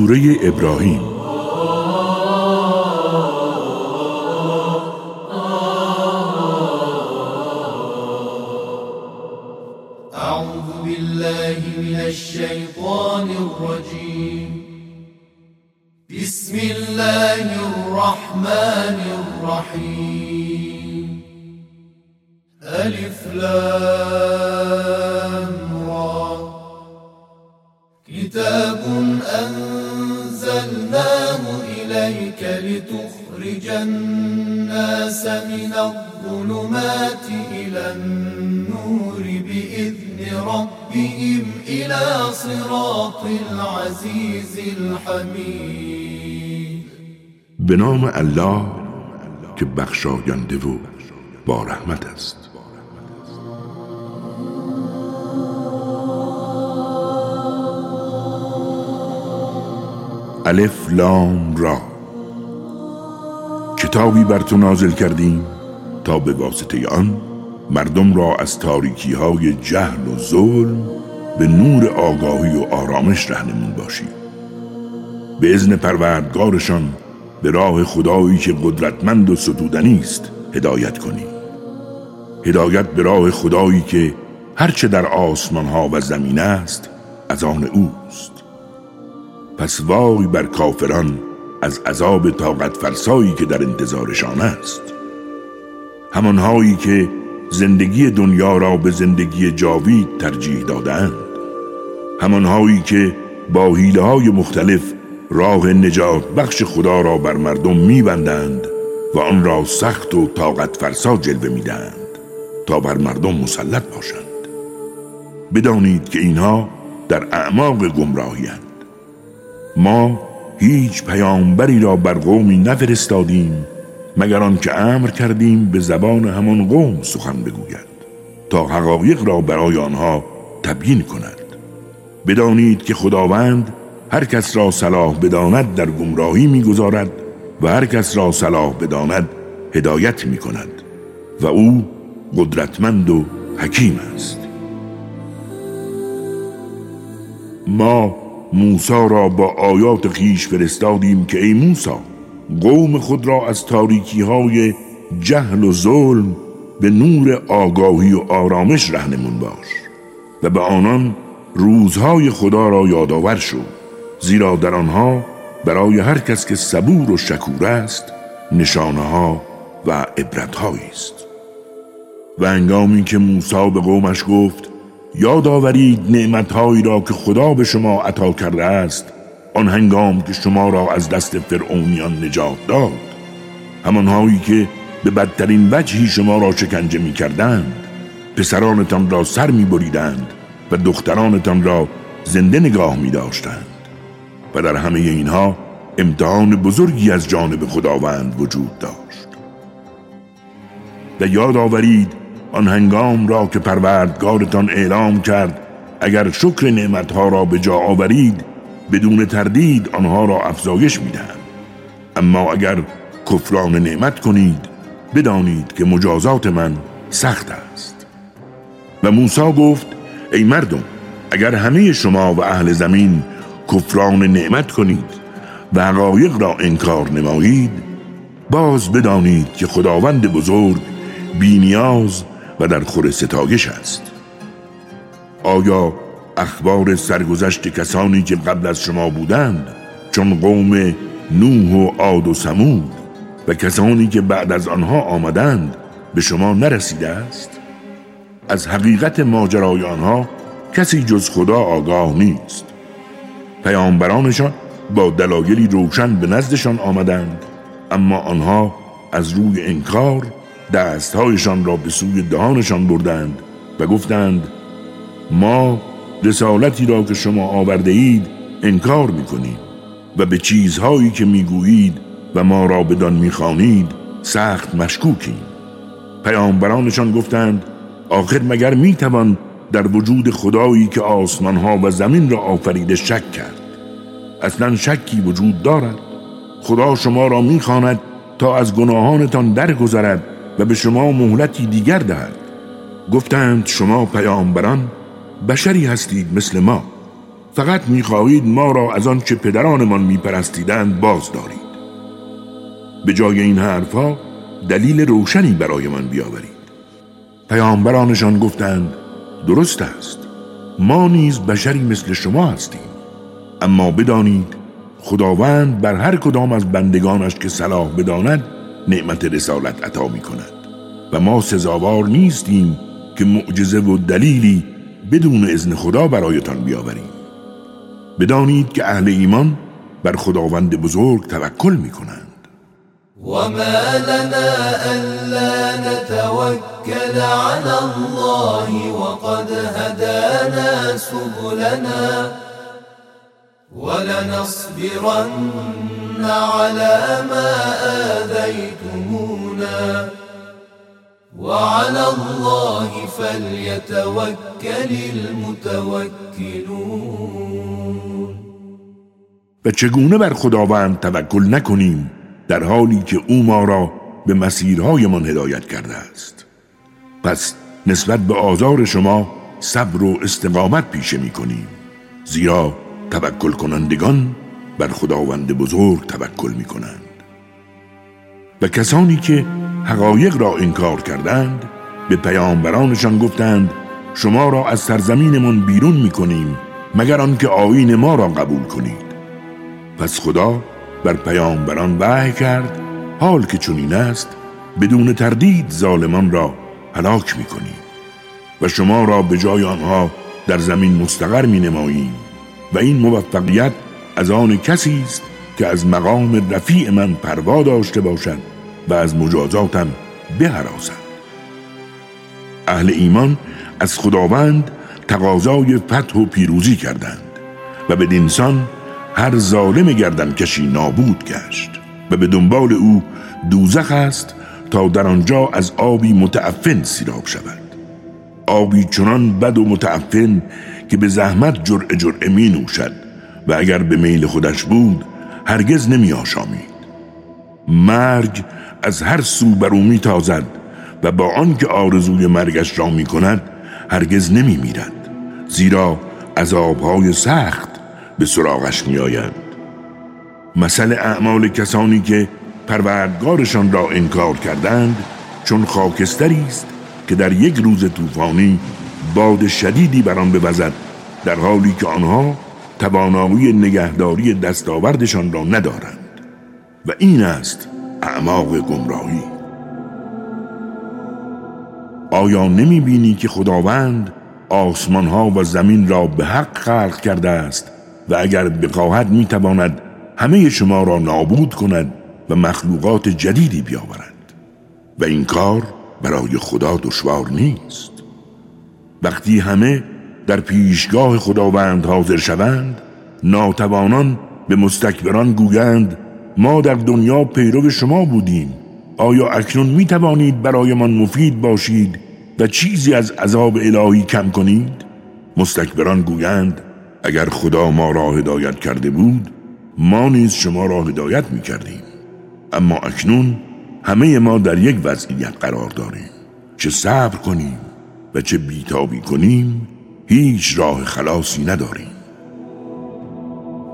سوره ابراهیم. أعوذ بالله من الشیطان الرجیم بسم الله الرحمن الرحیم ألف لام را. كتاب أنزلناه إليك لتخرج الناس من الظلمات إلى النور بإذن ربهم إلى صراط العزيز الحميد. به نام الله که بخشاینده با رحمت است. الف لام را. کتابی بر تو نازل کردیم تا به واسطه آن مردم را از تاریکی های جهل و ظلم به نور آگاهی و آرامش رهنمون باشی به ازن پروردگارشان به راه خدایی که قدرتمند و ستودنی است هدایت کنی هدایت به راه خدایی که هرچه در آسمان ها و زمین است از آن اوست. پس وای بر کافران از عذاب طاقت فرسایی که در انتظارشان است. همانهایی که زندگی دنیا را به زندگی جاوید ترجیح دادند. همانهایی که با حیله های مختلف راه نجات بخش خدا را بر مردم میبندند و آن را سخت و طاقت فرسا جلوه می‌دهند تا بر مردم مسلط باشند. بدانید که اینها در اعماق گمراهیند ما هیچ پیامبری را بر قومی نفرستادیم مگر آنکه امر کردیم به زبان همان قوم سخن بگوید تا حقایق را برای آنها تبیین کند. بدانید که خداوند هر کس را صلاح بداند در گمراهی می‌گذارد و هر کس را صلاح بداند هدایت می کند و او قدرتمند و حکیم است. ما موسی را با آیات خیش فرستادیم که ای موسی قوم خود را از تاریکی های جهل و ظلم به نور آگاهی و آرامش رهنمون باش و به آنان روزهای خدا را یادآور شو زیرا در آنها برای هر کس که صبور و شکور است نشانه ها و عبرت است. و انگامی که موسی به قومش گفت یاد آورید نعمتهایی را که خدا به شما عطا کرده است. آن هنگام که شما را از دست فرعونیان نجات داد. همانهایی که به بدترین وجهی شما را شکنجه می کردند پسرانتان را سر می بریدند و دخترانتان را زنده نگاه می داشتند و در همه اینها امتحان بزرگی از جانب خداوند وجود داشت. و یاد آورید آن هنگام را که پروردگارتان اعلام کرد اگر شکر نعمتها را به جا آورید بدون تردید آنها را افزایش می‌دهند اما اگر کفران نعمت کنید بدانید که مجازات من سخت است. و موسی گفت ای مردم اگر همه شما و اهل زمین کفران نعمت کنید و حقایق را انکار نمایید باز بدانید که خداوند بزرگ بینیاز و در خور ستایش است. آیا اخبار سرگذشت کسانی که قبل از شما بودند چون قوم نوح و عاد و سمود و کسانی که بعد از آنها آمدند به شما نرسیده است؟ از حقیقت ماجرای آنها کسی جز خدا آگاه نیست. پیامبرانشان با دلایلی روشن به نزدشان آمدند اما آنها از روی انکار دستهایشان را به سوی دهانشان بردند و گفتند ما رسالتی را که شما آورده اید انکار می‌کنیم و به چیزهایی که می‌گویید و ما را بدان می‌خوانید سخت مشکوکیم. پیامبرانشان گفتند آخر مگر می‌توان در وجود خدایی که آسمانها و زمین را آفریده شک کرد؟ اصلا شکی وجود دارد. خدا شما را می‌خواند تا از گناهانتان درگذرد و به شما مهلتی دیگر دهد. گفتند شما پیامبران بشری هستید مثل ما. فقط می‌خواهید ما را از آن چه پدرانمان میپرستیدند باز دارید. به جای این حرفها دلیل روشنی برای من بیاورید. پیامبرانشان گفتند درست است. ما نیز بشری مثل شما هستیم. اما بدانید خداوند بر هر کدام از بندگانش که صلاح بداند نعمت رسالت عطا می کند و ما سزاوار نیستیم که معجزه و دلیلی بدون اذن خدا برایتان بیاوریم. بدانید که اهل ایمان بر خداوند بزرگ توکل می کنند وما لنا ألا نتوكل على الله وقد هدانا سبلنا ولنصبرن على ما آذيتمونا. وعلى الله فليتوكل المتوكلون. و چگونه بر خداوند توکل نکنیم در حالی که او ما را به مسیرهایمان هدایت کرده است؟ پس نسبت به آزار شما صبر و استقامت پیشه می کنیم زیرا توکل کنندگان بر خداوند بزرگ توکل می کنند و کسانی که حقایق را انکار کردند به پیامبرانشان گفتند شما را از سرزمینمان بیرون می کنیم مگر آنکه آیین ما را قبول کنید. پس خدا بر پیامبران وحی کرد حال که چنین است بدون تردید ظالمان را هلاک می کنیم و شما را به جای آنها در زمین مستقر می نماییم و این موفقیت از آن کسی است که از مقام رفیع من پروا داشته باشد و از مجازاتم بهراسد. اهل ایمان از خداوند تقاضای فتح و پیروزی کردند و به دینسان هر ظالم گردن کشی نابود گشت و به دنبال او دوزخ است تا در آنجا از آبی متعفن سیراب شود. آبی چنان بد و متعفن که به زحمت جرع جرعه می نوشد و اگر به میل خودش بود هرگز نمی آشامید مرگ از هر سو بر او می تازد و با آنکه آرزوی مرگش را می کند هرگز نمی میرد زیرا عذابهای سخت به سراغش می آید. مثل اعمال کسانی که پروردگارشان را انکار کردند چون خاکستری است که در یک روز طوفانی باد شدیدی بر آن بوزد در حالی که آنها توانایی نگهداری دستاوردشان را ندارند و این است اعماق گمراهی. آیا نمی بینی که خداوند آسمان ها و زمین را به حق خلق کرده است و اگر بخواهد می‌تواند همه شما را نابود کند و مخلوقات جدیدی بیاورد؟ و این کار برای خدا دشوار نیست. وقتی همه در پیشگاه خداوند حاضر شوند ناتوانان به مستکبران گویند ما در دنیا پیرو شما بودیم. آیا اکنون می توانید برایمان مفید باشید و چیزی از عذاب الهی کم کنید؟ مستکبران گویند اگر خدا ما را هدایت کرده بود ما نیز شما را هدایت می کردیم اما اکنون همه ما در یک وضعیت قرار داریم. چه صبر کنیم و چه بیتابی کنیم هیچ راه خلاصی نداریم.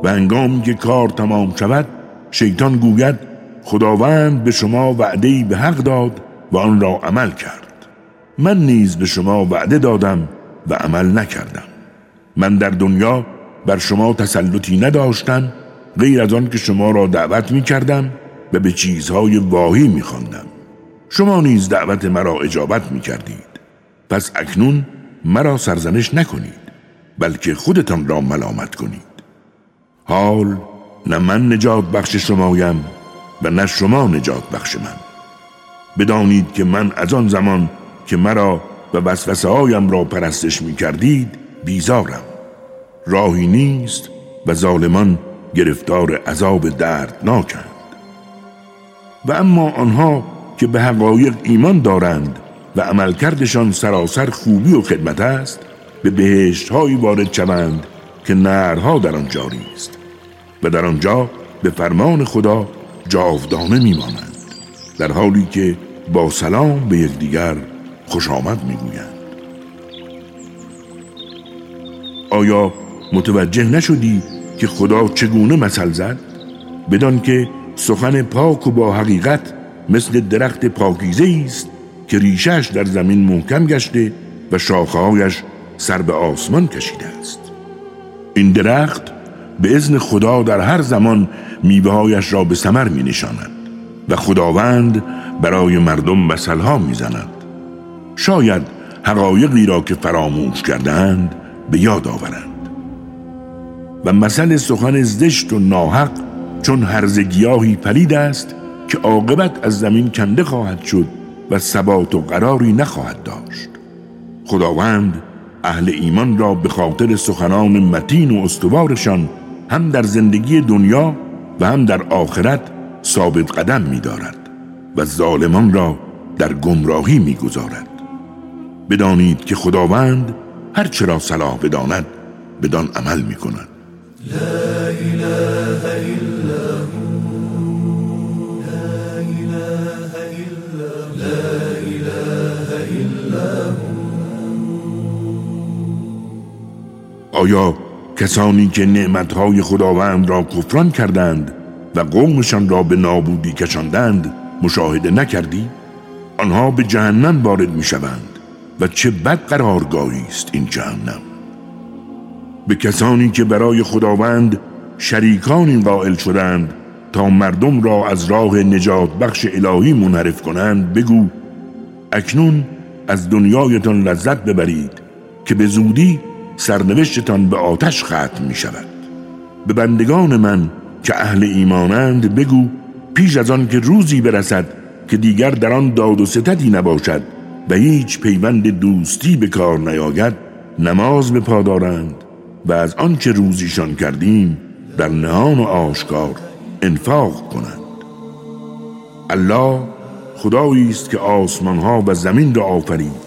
و انگامی که کار تمام شود شیطان گوید خداوند به شما وعده به حق داد و آن را عمل کرد. من نیز به شما وعده دادم و عمل نکردم. من در دنیا بر شما تسلطی نداشتم غیر از آن که شما را دعوت می کردم و به چیزهای واهی می خواندم. شما نیز دعوت مرا اجابت می کردید پس اکنون مرا سرزنش نکنید بلکه خودتان را ملامت کنید. حال نه من نجات بخش شمایم و نه شما نجات بخش من. بدانید که من از آن زمان که مرا و وسوسه هایم را پرستش می کردید بیزارم. راهی نیست و ظالمان گرفتار عذاب دردناکند. و اما آنها که به حقایق ایمان دارند و عملکردشان سراسر خوبی و خدمت است به بهشت هایی وارد شوند که نرها در آن جاری است و در آنجا به فرمان خدا جاودانه میمانند در حالی که با سلام به یکدیگر خوش آمد می‌گویند. آیا متوجه نشدی که خدا چگونه مثل زد؟ بدان که سخن پاک و با حقیقت مثل درخت پاکیزه است که ریشش در زمین محکم گشته و شاخهایش سر به آسمان کشیده است این درخت به ازن خدا در هر زمان میوههایش را به ثمر می نشاند و خداوند برای مردم مثلها می زند. شاید حقایقی را که فراموش کردند به یاد آورند و مثل سخن زشت و ناحق چون هرز گیاهی پلید است که عاقبت از زمین کنده خواهد شد و ثبات و قراری نخواهد داشت خداوند اهل ایمان را به خاطر سخنان متین و استوارشان هم در زندگی دنیا و هم در آخرت ثابت قدم می دارد و ظالمان را در گمراهی می گذارد. بدانید که خداوند هر چرا صلاح بداند بدان عمل می کند لا اله آیا کسانی که نعمتهای خداوند را کفران کردند و قومشان را به نابودی کشاندند مشاهده نکردی؟ آنها به جهنم وارد می شوند و چه بد قرارگاهی است این جهنم به کسانی که برای خداوند شریکانی قائل شدند تا مردم را از راه نجات بخش الهی منحرف کنند بگو اکنون از دنیایتان لذت ببرید که به زودی سرنوشتتان به آتش ختم می شود به بندگان من که اهل ایمانند بگو پیش از آن که روزی برسد که دیگر در آن داد و ستدی نباشد و هیچ پیوند دوستی به کار نیاید نماز به پادارند و از آنچه روزیشان کردیم در نهان و آشکار انفاق کنند. الله خدایی است که آسمان ها و زمین را آفرید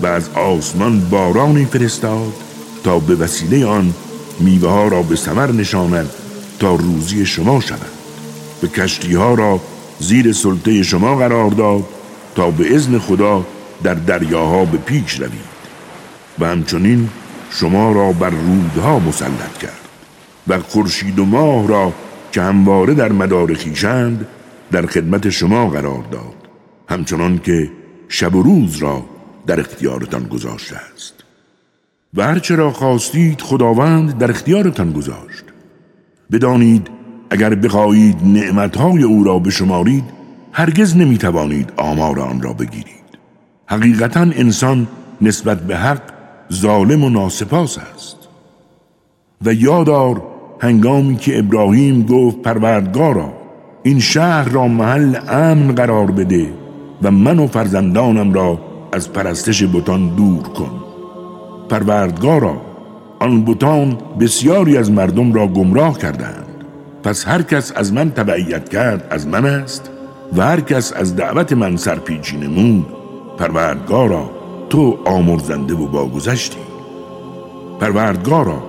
و از آسمان بارانی فرستاد تا به وسیله آن میوه ها را به ثمر نشاند تا روزی شما شود. به کشتی ها را زیر سلطه شما قرار داد تا به ازن خدا در دریاها به پیش روید. و همچنین شما را بر رودها مسلط کرد و خورشید و ماه را که همواره در مدار خیشند در خدمت شما قرار داد همچنان که شب و روز را در اختیارتان گذاشته است. و هرچه را خواستید خداوند در اختیارتان گذاشت. بدانید اگر بخواهید نعمتهای او را بشمارید هرگز نمی‌توانید آمار آن را بگیرید. حقیقتا انسان نسبت به حق ظالم و ناسپاس است. و یادار هنگامی که ابراهیم گفت پروردگارا این شهر را محل امن قرار بده و من و فرزندانم را از پرستش بتان دور کن. پروردگارا. آن بتان بسیاری از مردم را گمراه کردند. پس هر کس از من تبعیت کرد از من است و هر کس از دعوت من سرپیچی نمود. پروردگارا تو آمرزنده و باگذشتی پروردگارا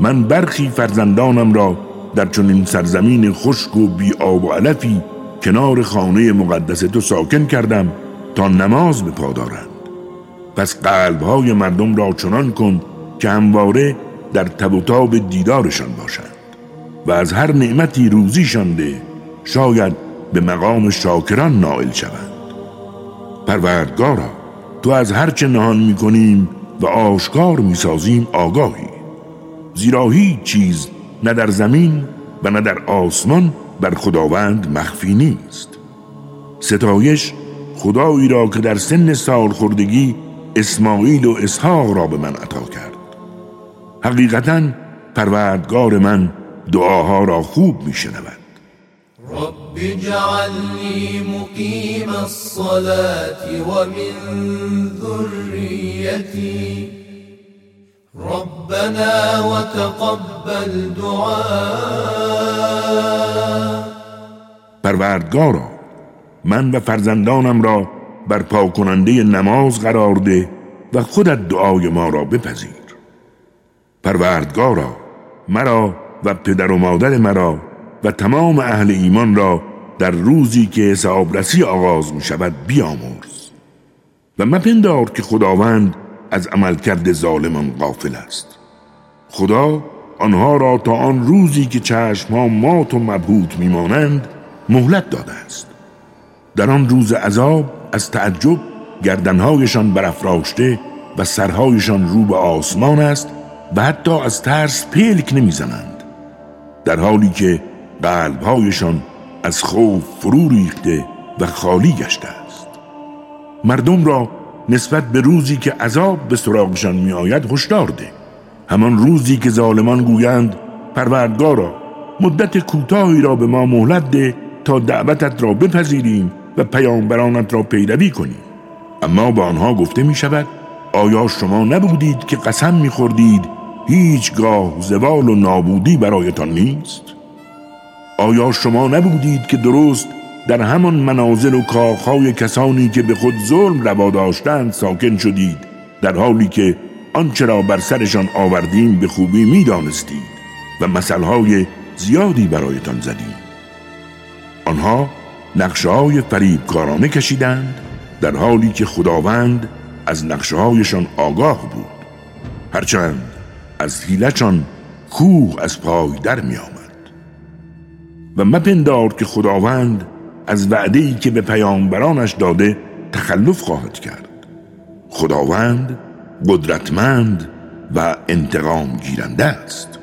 من برخی فرزندانم را در چنین سرزمین خشک و بی آب و علفی کنار خانه مقدس تو ساکن کردم تا نماز به پادارند پس قلبهای مردم را چنان کن که همواره در تب و دیدارشان باشند و از هر نعمتی روزی ده شاید به مقام شاکران نائل شوند. پروردگارا تو از هرچه نهان می‌کنیم و آشکار می‌سازیم آگاهی. زیرا هیچ چیز نه در زمین و نه در آسمان بر خداوند مخفی نیست. ستایش خدایی را که در سن سال خوردگی اسماعیل و اسحاق را به من عطا کرد. حقیقتا پروردگار من دعاها را خوب میشنود. رب اجعلني مقيم الصلاة ومن ذريتي. ربنا وتقبل دعاء. پروردگارا من و فرزندانم را بر پاکننده نماز قرار ده و خودت دعای ما را بپذیر. پروردگارا مرا و پدر و مادر مرا و تمام اهل ایمان را در روزی که حسابرسی آغاز می شود بیامرز و مپندار که خداوند از عملکرد ظالمان غافل است. خدا آنها را تا آن روزی که چشم ها مات و مبهوت میمانند مهلت داده است. در آن روز عذاب از تعجب گردنهایشان برافراشته و سرهایشان رو به آسمان است و حتی از ترس پلک نمی‌زنند. در حالی که قلبهایشان از خوف فرو ریخته و خالی گشته است. مردم را نسبت به روزی که عذاب به سراغشان می آید هشدار ده. همان روزی که ظالمان گویند پروردگارا مدت کوتاهی را به ما مهلت ده تا دعوتت را بپذیریم و پیامبرانت را پیروی کنیم اما به آنها گفته می شود آیا شما نبودید که قسم می خوردید هیچگاه زوال و نابودی برایتان نیست؟ آیا شما نبودید که درست در همان منازل و کاخهای کسانی که به خود ظلم روا داشتند ساکن شدید در حالی که آنچه را بر سرشان آوردیم به خوبی می‌دانستید و مثلهای زیادی برایتان زدیم آنها نقشه های فریبکارانه کشیدند در حالی که خداوند از نقشه هایشان آگاه بود. هرچند از حیلچان کوه از پای در می آمد و مپندار که خداوند از وعده که به پیامبرانش داده تخلف خواهد کرد. خداوند قدرتمند و انتقام گیرنده است.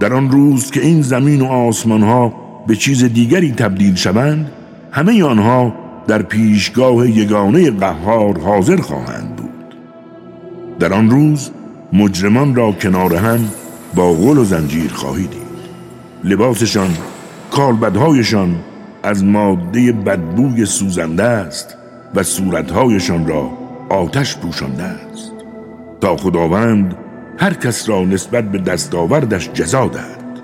در آن روز که این زمین و آسمان ها به چیز دیگری تبدیل شوند همه آنها در پیشگاه یگانه قهار حاضر خواهند بود. در آن روز مجرمان را کنار هم با غل و زنجیر خواهی دید. لباسشان کالبدهایشان از ماده بدبوی سوزنده است و صورتهایشان را آتش پوشانده است. تا خداوند هر کس را نسبت به دستاوردش جزا دهد.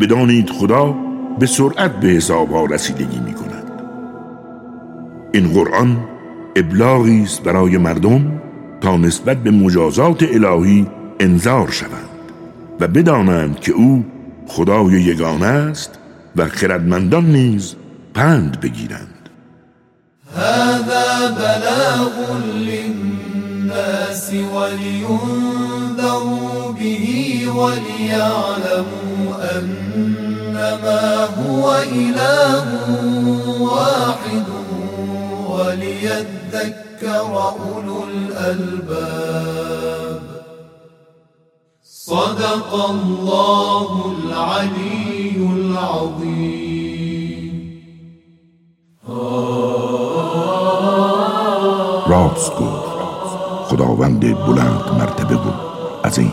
بدانید خدا به سرعت به حسابها رسیدگی می کند. این قرآن ابلاغی است برای مردم تا نسبت به مجازات الهی انذار شوند و بدانند که او خدای یگانه است و خردمندان نیز پند بگیرند. هذا بلاغ للناس ولينذروا به وليعلموا أنما هو إله واحد وليذكر أولو الألباب. صدق الله العلي العظيم. راست گفت خداوند بلند مرتبه بود این